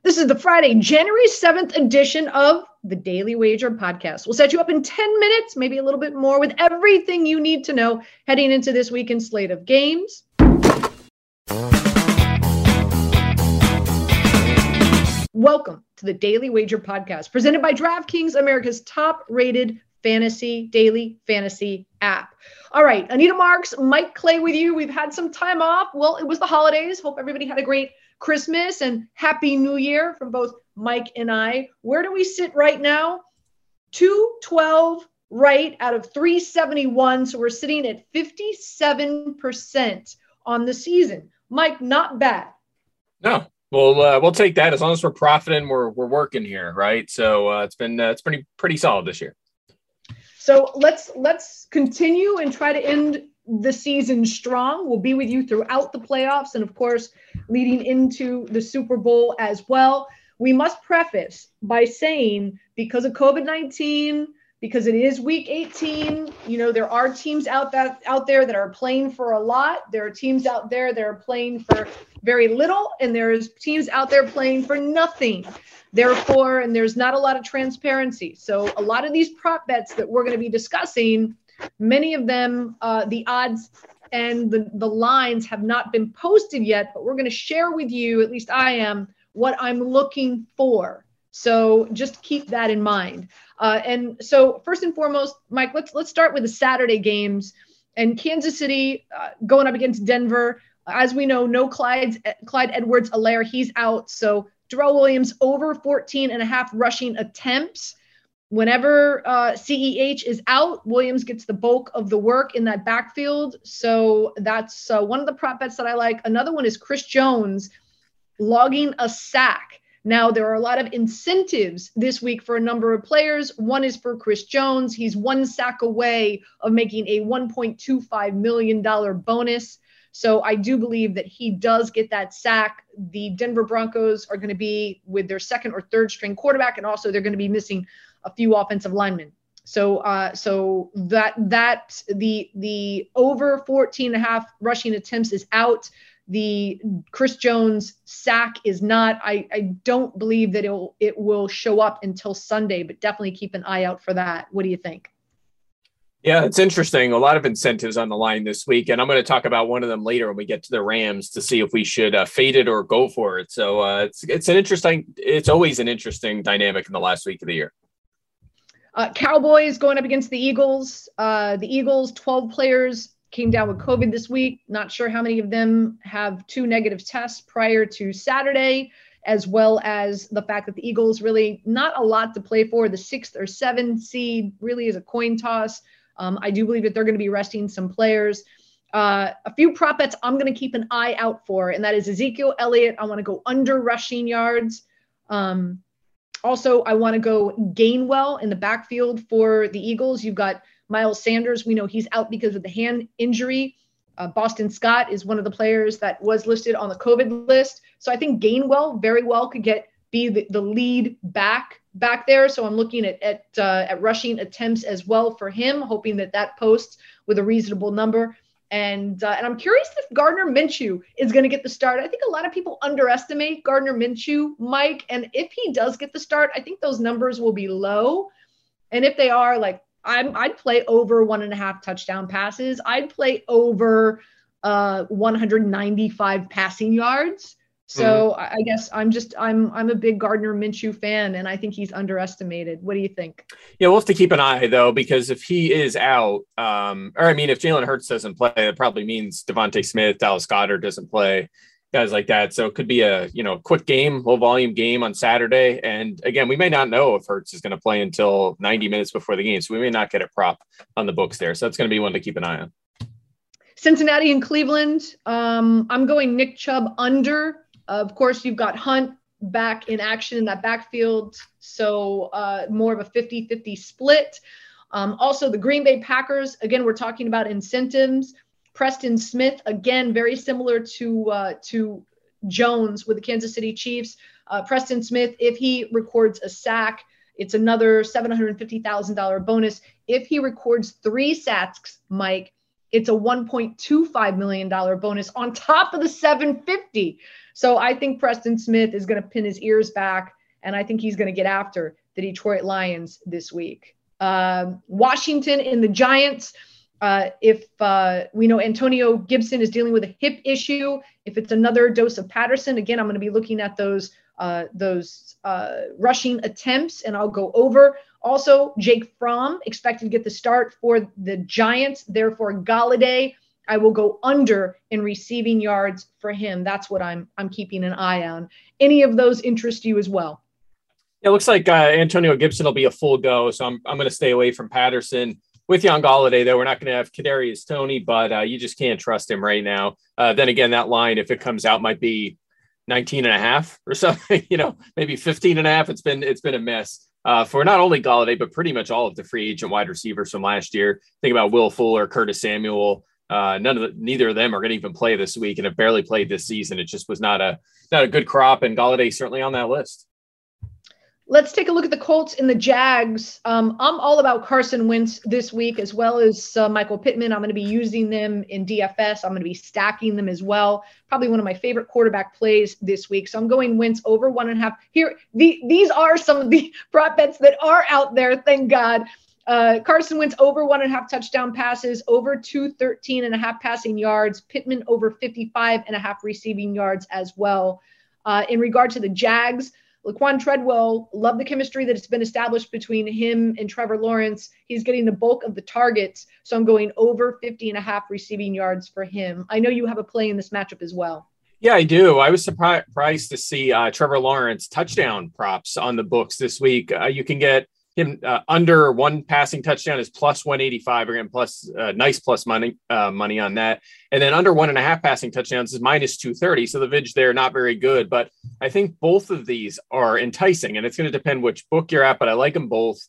This is the Friday, January 7th edition of the Daily Wager podcast. We'll set you up in 10 minutes, maybe a little bit more, with everything you need to know heading into this weekend slate of games. Welcome to the Daily Wager podcast, presented by DraftKings, America's top rated fantasy daily fantasy app. All right, Anita Marks, Mike Clay with you. We've had some time off. Well, it was the holidays. Hope everybody had a great Christmas and Happy New Year from both Mike and I. Where do we sit right now? 212 right out of 371. So we're sitting at 57% on the season. Mike, not bad. No, well, uh, we'll take that as long as we're profiting. We're we're working here, right? So uh, it's been uh, it's pretty pretty solid this year. So let's let's continue and try to end the season strong. We'll be with you throughout the playoffs and, of course, leading into the Super Bowl as well. We must preface by saying because of COVID 19, because it is week 18, you know, there are teams out that out there that are playing for a lot. There are teams out there that are playing for very little, and there's teams out there playing for nothing. Therefore, and there's not a lot of transparency. So a lot of these prop bets that we're going to be discussing Many of them, uh, the odds and the, the lines have not been posted yet, but we're going to share with you, at least I am, what I'm looking for. So just keep that in mind. Uh, and so first and foremost, Mike, let's let's start with the Saturday games and Kansas City uh, going up against Denver. As we know, no Clyde's, Clyde Edwards-Helaire, he's out. So Darrel Williams over 14 and a half rushing attempts whenever uh, CEH is out, Williams gets the bulk of the work in that backfield. So that's uh, one of the prop bets that I like. Another one is Chris Jones logging a sack. Now, there are a lot of incentives this week for a number of players. One is for Chris Jones. He's one sack away of making a $1.25 million bonus. So I do believe that he does get that sack. The Denver Broncos are going to be with their second or third string quarterback, and also they're going to be missing a few offensive linemen. So uh, so that that the the over 14 and a half rushing attempts is out. The Chris Jones sack is not. I, I don't believe that it will it will show up until Sunday, but definitely keep an eye out for that. What do you think? Yeah, it's interesting. A lot of incentives on the line this week, and I'm going to talk about one of them later when we get to the Rams to see if we should uh, fade it or go for it. So uh, it's it's an interesting. It's always an interesting dynamic in the last week of the year. Uh, Cowboys going up against the Eagles. Uh, the Eagles, 12 players came down with COVID this week. Not sure how many of them have two negative tests prior to Saturday, as well as the fact that the Eagles really not a lot to play for. The sixth or seventh seed really is a coin toss. Um, I do believe that they're going to be resting some players. Uh, a few prop bets I'm going to keep an eye out for, and that is Ezekiel Elliott. I want to go under rushing yards. Um, also, I want to go Gainwell in the backfield for the Eagles. You've got Miles Sanders. We know he's out because of the hand injury. Uh, Boston Scott is one of the players that was listed on the COVID list. So I think Gainwell very well could get be the, the lead back back there. So I'm looking at at, uh, at rushing attempts as well for him, hoping that that posts with a reasonable number. And uh, and I'm curious if Gardner Minshew is going to get the start. I think a lot of people underestimate Gardner Minshew, Mike. And if he does get the start, I think those numbers will be low. And if they are, like I'm, I'd play over one and a half touchdown passes. I'd play over uh, 195 passing yards. So mm. I guess I'm just I'm I'm a big Gardner Minshew fan, and I think he's underestimated. What do you think? Yeah, we'll have to keep an eye though, because if he is out, um, or I mean, if Jalen Hurts doesn't play, it probably means DeVonta Smith, Dallas Goedert doesn't play, guys like that. So it could be a you know quick game, low volume game on Saturday. And again, we may not know if Hurts is going to play until 90 minutes before the game, so we may not get a prop on the books there. So that's going to be one to keep an eye on. Cincinnati and Cleveland. Um, I'm going Nick Chubb under of course, you've got Hunt back in action in that backfield, so uh, more of a 50 50 split. Um, also, the Green Bay Packers, again, we're talking about incentives. Preston Smith, again, very similar to uh, to Jones with the Kansas City Chiefs. Uh, Preston Smith, if he records a sack, it's another $750,000 bonus. If he records three sacks, Mike, it's a $1.25 million bonus on top of the 750. So I think Preston Smith is going to pin his ears back, and I think he's going to get after the Detroit Lions this week. Um, Washington in the Giants. Uh, if uh, we know Antonio Gibson is dealing with a hip issue, if it's another dose of Patterson, again, I'm going to be looking at those uh, those uh, rushing attempts, and I'll go over. Also, Jake Fromm expected to get the start for the Giants. Therefore, Golladay, I will go under in receiving yards for him. That's what I'm I'm keeping an eye on. Any of those interest you as well? It looks like uh, Antonio Gibson will be a full go, so I'm I'm going to stay away from Patterson. With Young Golladay, though, we're not going to have Kadarius Toney, but uh, you just can't trust him right now. Uh, then again, that line, if it comes out, might be 19 and a half or something, you know, maybe 15 and a half. It's been it's been a mess uh, for not only Golladay, but pretty much all of the free agent wide receivers from last year. Think about Will Fuller, Curtis Samuel. Uh, none of the, neither of them are going to even play this week and have barely played this season. It just was not a not a good crop, and Golladay certainly on that list. Let's take a look at the Colts and the Jags. Um, I'm all about Carson Wentz this week, as well as uh, Michael Pittman. I'm going to be using them in DFS. I'm going to be stacking them as well. Probably one of my favorite quarterback plays this week. So I'm going Wentz over one and a half. Here, the, these are some of the prop bets that are out there. Thank God. Uh, Carson Wentz over one and a half touchdown passes, over 213 and a half passing yards. Pittman over 55 and a half receiving yards as well. Uh, in regard to the Jags, Laquan Treadwell, love the chemistry that has been established between him and Trevor Lawrence. He's getting the bulk of the targets. So I'm going over 50 and a half receiving yards for him. I know you have a play in this matchup as well. Yeah, I do. I was surprised to see uh, Trevor Lawrence touchdown props on the books this week. Uh, you can get him uh, under one passing touchdown is plus 185 again plus uh, nice plus money uh, money on that. And then under one and a half passing touchdowns is minus 230 so the vig there not very good. But i think both of these are enticing and it's going to depend which book you're at but i like them both.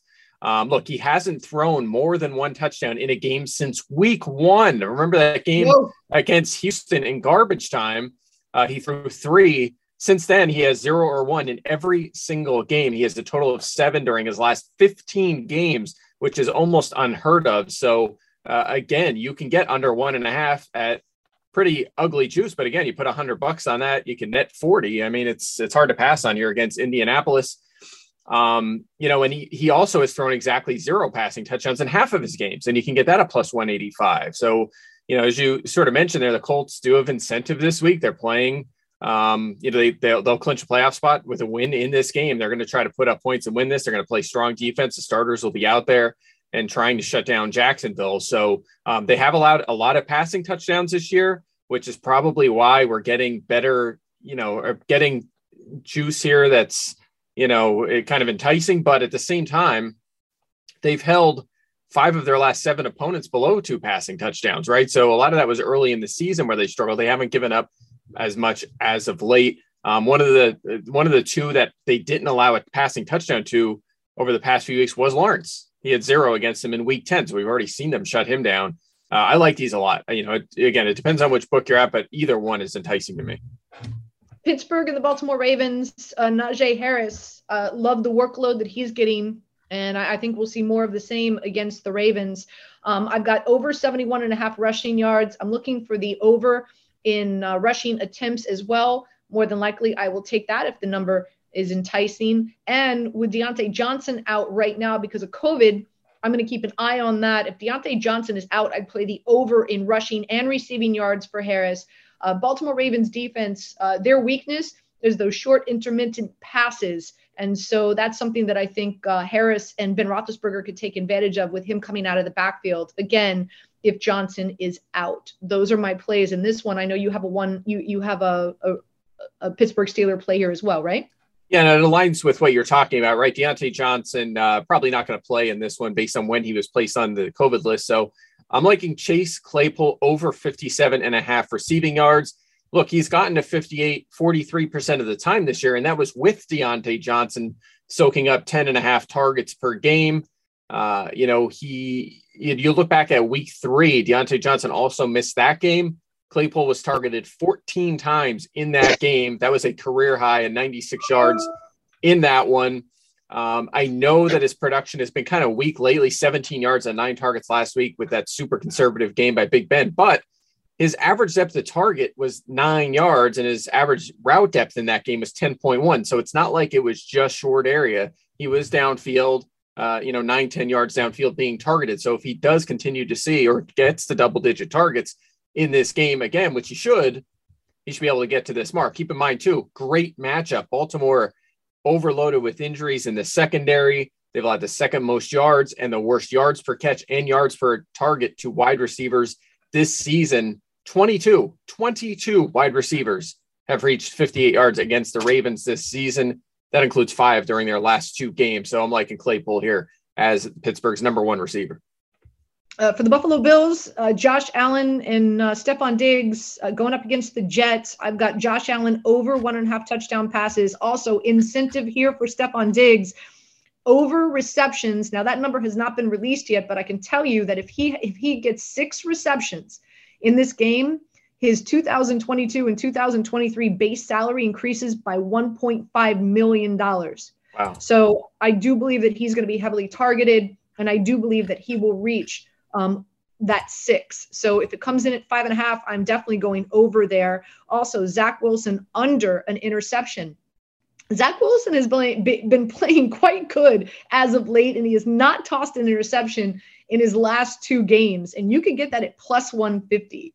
Um, look he hasn't thrown more than one touchdown in a game since week one. Remember that game Whoa. against houston in garbage time? Uh, he threw three since then, he has zero or one in every single game. He has a total of seven during his last 15 games, which is almost unheard of. So, uh, again, you can get under one and a half at pretty ugly juice. But again, you put a hundred bucks on that, you can net 40. I mean, it's it's hard to pass on here against Indianapolis. Um, you know, and he he also has thrown exactly zero passing touchdowns in half of his games, and you can get that at plus 185. So, you know, as you sort of mentioned there, the Colts do have incentive this week. They're playing um, you know, they, they'll, they'll clinch a playoff spot with a win in this game. They're going to try to put up points and win this. They're going to play strong defense. The starters will be out there and trying to shut down Jacksonville. So um, they have allowed a lot of passing touchdowns this year, which is probably why we're getting better, you know, or getting juice here that's, you know, kind of enticing. But at the same time, they've held five of their last seven opponents below two passing touchdowns, right? So a lot of that was early in the season where they struggled. They haven't given up as much as of late. Um, one of the one of the two that they didn't allow a passing touchdown to over the past few weeks was Lawrence. He had zero against him in Week Ten, so we've already seen them shut him down. Uh, I like these a lot. You know, it, again, it depends on which book you're at, but either one is enticing to me. Pittsburgh and the Baltimore Ravens, uh, Najee Harris, uh, love the workload that he's getting. And I, I, think we'll see more of the same against the Ravens. Um, I've got over 71 and a half rushing yards. I'm looking for the over in uh, rushing attempts as well. More than likely, I will take that if the number is enticing. And with Diontae Johnson out right now because of COVID, I'm going to keep an eye on that. If Diontae Johnson is out, I'd play the over in rushing and receiving yards for Harris. Uh, Baltimore Ravens defense, uh, their weakness is those short intermittent passes. And so that's something that I think uh, Harris and Ben Roethlisberger could take advantage of with him coming out of the backfield. Again, if Johnson is out. Those are my plays in this one. I know you have a one you you have a a, a Pittsburgh Steeler play here as well, right? Yeah, and it aligns with what you're talking about, right? Diontae Johnson uh, probably not going to play in this one based on when he was placed on the COVID list. So I'm liking Chase Claypool over 57 and a half receiving yards. Look, he's gotten to 58, 43% of the time this year, and that was with Diontae Johnson soaking up 10 and a half targets per game. Uh, you know, he you look back at week three, Diontae Johnson also missed that game. Claypool was targeted 14 times in that game. That was a career high and 96 yards in that one. Um, I know that his production has been kind of weak lately 17 yards and nine targets last week with that super conservative game by Big Ben, but his average depth of target was nine yards and his average route depth in that game was 10.1. So it's not like it was just short area. He was downfield, uh, you know, nine, 10 yards downfield being targeted. So if he does continue to see or gets the double digit targets in this game again, which he should, he should be able to get to this mark. Keep in mind, too, great matchup. Baltimore overloaded with injuries in the secondary. They've allowed the second most yards and the worst yards per catch and yards per target to wide receivers this season. 22, 22 wide receivers have reached 58 yards against the Ravens this season. That includes five during their last two games. So I'm liking Claypool here as Pittsburgh's number one receiver. Uh, for the Buffalo Bills, uh, Josh Allen and uh, Stefon Diggs uh, going up against the Jets. I've got Josh Allen over one and a half touchdown passes. Also, incentive here for Stefon Diggs over receptions. Now that number has not been released yet, but I can tell you that if he if he gets six receptions in this game, his 2022 and 2023 base salary increases by 1.5 million dollars. Wow! So I do believe that he's going to be heavily targeted, and I do believe that he will reach um, that six. So if it comes in at five and a half, I'm definitely going over there. Also, Zach Wilson under an interception. Zach Wilson has been playing quite good as of late, and he has not tossed an interception in his last two games. And you can get that at plus 150.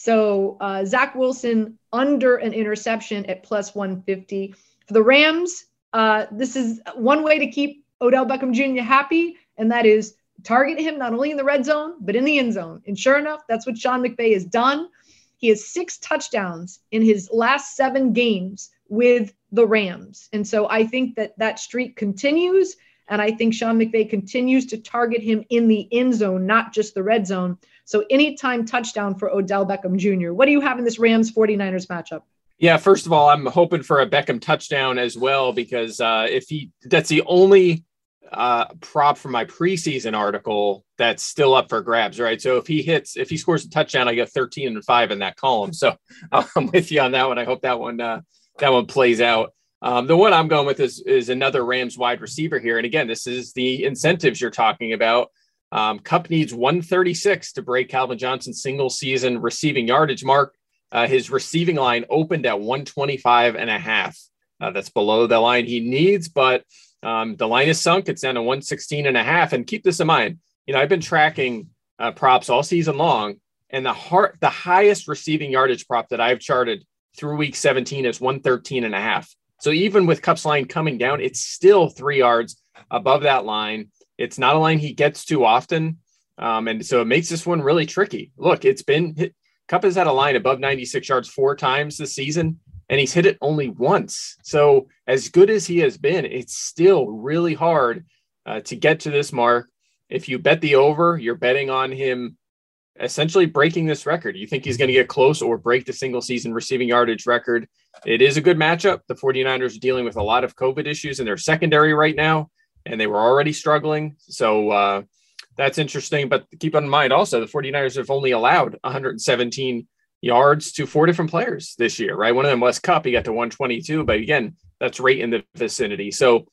So uh, Zach Wilson under an interception at plus 150. For the Rams, uh, this is one way to keep Odell Beckham Jr. happy, and that is target him not only in the red zone, but in the end zone. And sure enough, that's what Sean McVay has done. He has six touchdowns in his last seven games with the Rams. And so I think that that streak continues. And I think Sean McVay continues to target him in the end zone, not just the red zone. So anytime touchdown for Odell Beckham Jr. What do you have in this Rams 49ers matchup? Yeah, first of all, I'm hoping for a Beckham touchdown as well because uh, if he that's the only uh, prop from my preseason article that's still up for grabs, right? So if he hits, if he scores a touchdown, I get 13 and five in that column. So I'm with you on that one. I hope that one uh, that one plays out. Um, the one I'm going with is is another Rams wide receiver here, and again, this is the incentives you're talking about. Um, Kupp needs 136 to break Calvin Johnson's single season receiving yardage mark. Uh, his receiving line opened at 125 and a half. Uh, that's below the line he needs, but um, the line is sunk. It's down to 116 and a half. And keep this in mind. You know, I've been tracking uh, props all season long, and the heart, the highest receiving yardage prop that I've charted through week 17 is 113 and a half. So even with Kupp's line coming down, it's still three yards above that line. It's not a line he gets too often. Um, and so it makes this one really tricky. Look, it's been Kupp has had a line above 96 yards four times this season and he's hit it only once. So, as good as he has been, it's still really hard uh, to get to this mark. If you bet the over, you're betting on him essentially breaking this record. You think he's going to get close or break the single season receiving yardage record. It is a good matchup. The 49ers are dealing with a lot of COVID issues in their secondary right now, and they were already struggling. So, uh, that's interesting. But keep in mind also, the 49ers have only allowed 117 yards to four different players this year, right? One of them was Kupp, he got to 122, but again, that's right in the vicinity. So,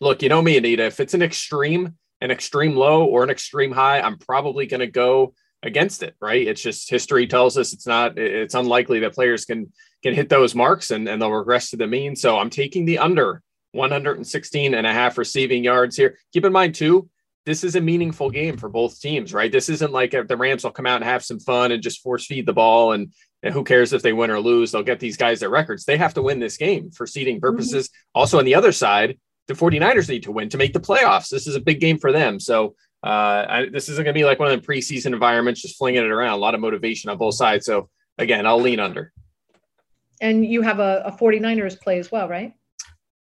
look, you know me, Anita, if it's an extreme, an extreme low or an extreme high, I'm probably going to go against it, right? It's just history tells us it's not, it's unlikely that players can can hit those marks and, and they'll regress to the mean. So I'm taking the under 116 and a half receiving yards here. Keep in mind too, this is a meaningful game for both teams, right? This isn't like the Rams will come out and have some fun and just force feed the ball and, and who cares if they win or lose? They'll get these guys their records. They have to win this game for seeding mm-hmm. purposes. Mm-hmm. Also, on the other side, the 49ers need to win to make the playoffs. This is a big game for them. So, uh, I, this isn't going to be like one of the preseason environments, just flinging it around. A lot of motivation on both sides. So, again, I'll lean under. And you have a, a 49ers play as well, right?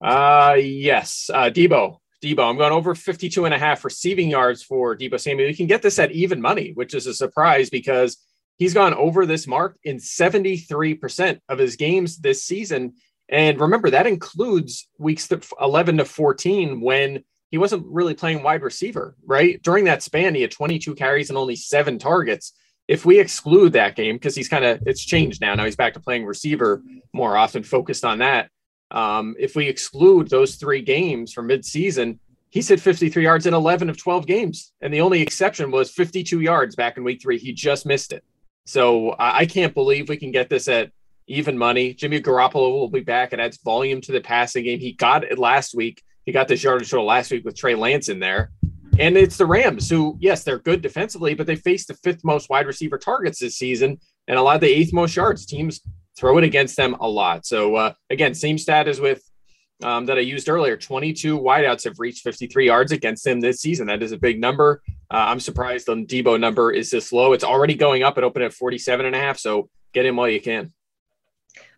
Uh, yes. Uh, Debo. Deebo. I'm going over 52 and a half receiving yards for Deebo Samuel. You can get this at even money, which is a surprise because he's gone over this mark in 73% of his games this season. And remember, that includes weeks 11 to 14 when he wasn't really playing wide receiver, right? During that span, he had 22 carries and only seven targets. If we exclude that game, because he's kind of, it's changed now. Now he's back to playing receiver more often, focused on that. Um, if we exclude those three games from midseason, he's hit 53 yards in 11 of 12 games. And the only exception was 52 yards back in week three. He just missed it. So I can't believe we can get this at even money. Jimmy Garoppolo will be back. It adds volume to the passing game. He got it last week. He got this yardage total last week with Trey Lance in there. And it's the Rams who, yes, they're good defensively, but they faced the fifth most wide receiver targets this season and a lot of the eighth most yards. Teams throw it against them a lot. So uh, again, same stat as with um, that I used earlier. 22 wideouts have reached 53 yards against him this season. That is a big number. Uh, I'm surprised the Deebo number is this low. It's already going up. It opened at 47 and a half. So get in while you can.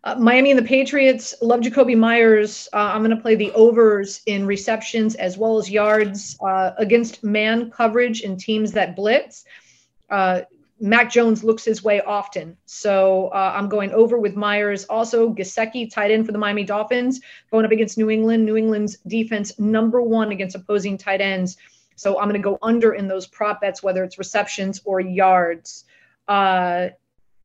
Uh, Miami and the Patriots love Jakobi Meyers. Uh, I'm going to play the overs in receptions as well as yards uh, against man coverage and teams that blitz. Mac Jones looks his way often. So uh, I'm going over with Meyers. Also, Gesicki, tight end for the Miami Dolphins, going up against New England. New England's defense, number one against opposing tight ends. So I'm going to go under in those prop bets, whether it's receptions or yards. Uh,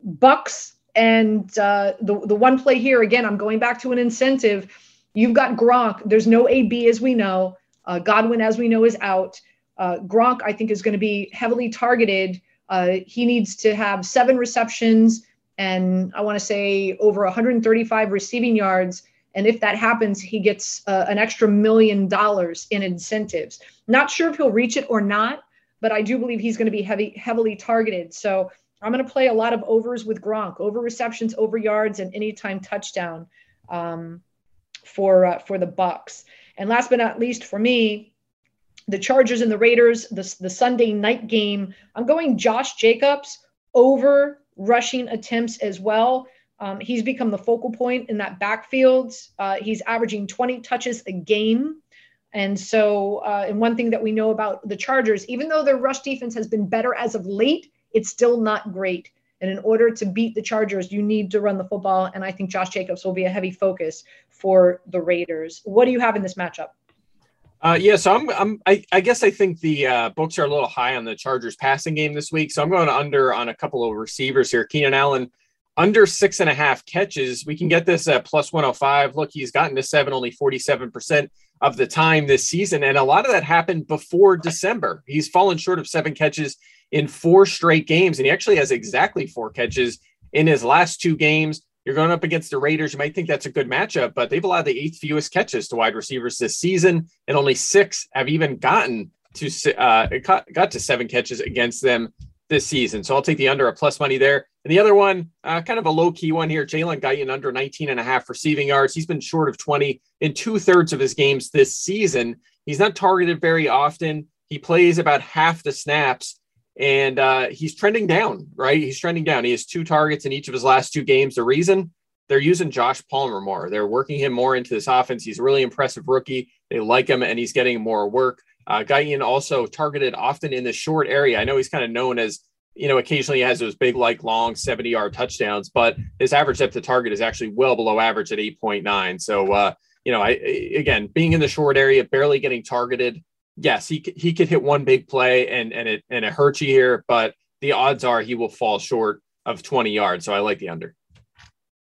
Bucks and uh, the, the one play here, again, I'm going back to an incentive. You've got Gronk. There's no AB, as we know. Uh, Godwin, as we know, is out. Uh, Gronk, I think, is going to be heavily targeted uh, he needs to have seven receptions and I want to say over 135 receiving yards. And if that happens, he gets uh, an extra million dollars in incentives. Not sure if he'll reach it or not, but I do believe he's going to be heavy, heavily targeted. So I'm going to play a lot of overs with Gronk, over receptions, over yards, and anytime touchdown um, for uh, for the Bucks. And last but not least, for me, the Chargers and the Raiders, the, the Sunday night game. I'm going Josh Jacobs over rushing attempts as well. Um, he's become the focal point in that backfield. Uh, he's averaging 20 touches a game. And so, uh, and one thing that we know about the Chargers, even though their rush defense has been better as of late, it's still not great. And in order to beat the Chargers, you need to run the football. And I think Josh Jacobs will be a heavy focus for the Raiders. What do you have in this matchup? Uh, yeah, so I'm, I'm I, I, guess I think the uh, books are a little high on the Chargers passing game this week. So I'm going under on a couple of receivers here. Keenan Allen under six and a half catches. We can get this at plus 105. Look, he's gotten to seven only 47% of the time this season. And a lot of that happened before December. He's fallen short of seven catches in four straight games. And he actually has exactly four catches in his last two games. You're going up against the Raiders. You might think that's a good matchup, but they've allowed the eighth fewest catches to wide receivers this season, and only six have even gotten to uh, got to seven catches against them this season. So I'll take the under a plus money there. And the other one, uh, kind of a low key one here, Jalen Guyton under 19 and a half receiving yards. He's been short of 20 in two thirds of his games this season. He's not targeted very often. He plays about half the snaps and uh, he's trending down, right? He's trending down. He has two targets in each of his last two games. The reason they're using Josh Palmer more, they're working him more into this offense. He's a really impressive rookie. They like him, and he's getting more work. Uh, Guyton also targeted often in the short area. I know he's kind of known as you know, occasionally he has those big, like long 70 yard touchdowns, but his average depth to target is actually well below average at 8.9. So, uh, you know, I, again, being in the short area, barely getting targeted, yes, he he could hit one big play and and it and it hurts you here, but the odds are he will fall short of 20 yards. So I like the under.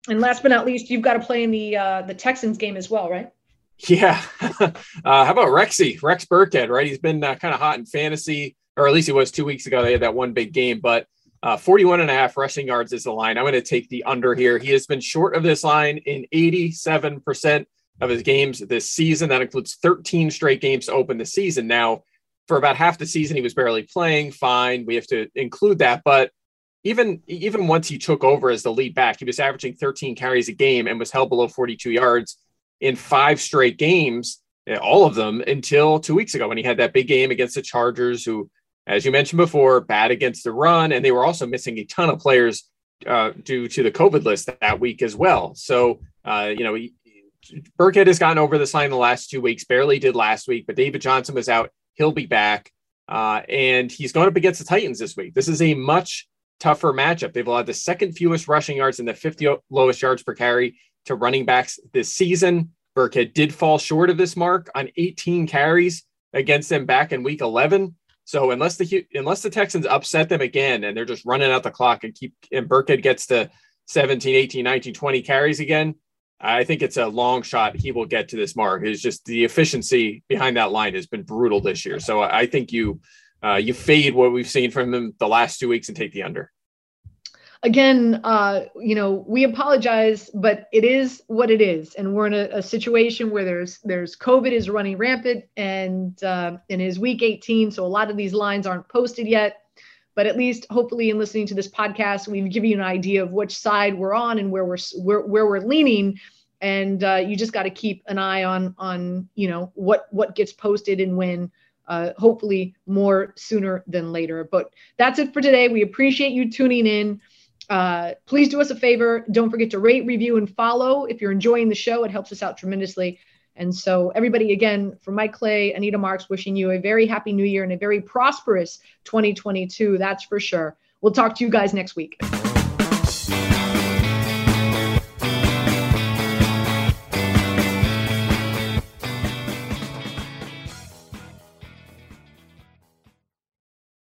And last but not least, you've got to play in the uh, the Texans game as well, right? Yeah. uh, how about Rexy, Rex Burkhead, right? He's been uh, kind of hot in fantasy, or at least he was two weeks ago. They had that one big game, but uh, 41 and a half rushing yards is the line. I'm going to take the under here. He has been short of this line in 87% of his games this season. That includes 13 straight games to open the season. Now, for about half the season, he was barely playing. Fine, we have to include that. But even even once he took over as the lead back, he was averaging 13 carries a game and was held below 42 yards in five straight games, eh, all of them until two weeks ago when he had that big game against the Chargers, who, as you mentioned before, bad against the run, and they were also missing a ton of players uh, due to the COVID list that week as well. So, uh, you know, Burkhead has gotten over this line the last two weeks, barely did last week, but David Johnson was out. He'll be back. Uh, and he's going up against the Titans this week. This is a much tougher matchup. They've allowed the second fewest rushing yards and the 50 lowest yards per carry to running backs this season. Burkhead did fall short of this mark on 18 carries against them back in week 11. So unless the unless the Texans upset them again and they're just running out the clock and keep and Burkhead gets to 17, 18, 19, 20 carries again, I think it's a long shot he will get to this mark. It's just the efficiency behind that line has been brutal this year. So I think you uh, you fade what we've seen from them the last two weeks and take the under. Again, uh, you know, we apologize, but it is what it is, and we're in a, a situation where there's there's COVID is running rampant, and uh, and is week 18, so a lot of these lines aren't posted yet but at least hopefully in listening to this podcast we've given you an idea of which side we're on and where we're where, where we're leaning. And uh, you just got to keep an eye on on you know what what gets posted and when uh, hopefully more sooner than later. But that's it for today. We appreciate you tuning in. Uh, please do us a favor. Don't forget to rate review and follow. If you're enjoying the show it helps us out tremendously and so, everybody, again, from Mike Clay, Anita Marks, wishing you a very happy new year and a very prosperous 2022. That's for sure. We'll talk to you guys next week.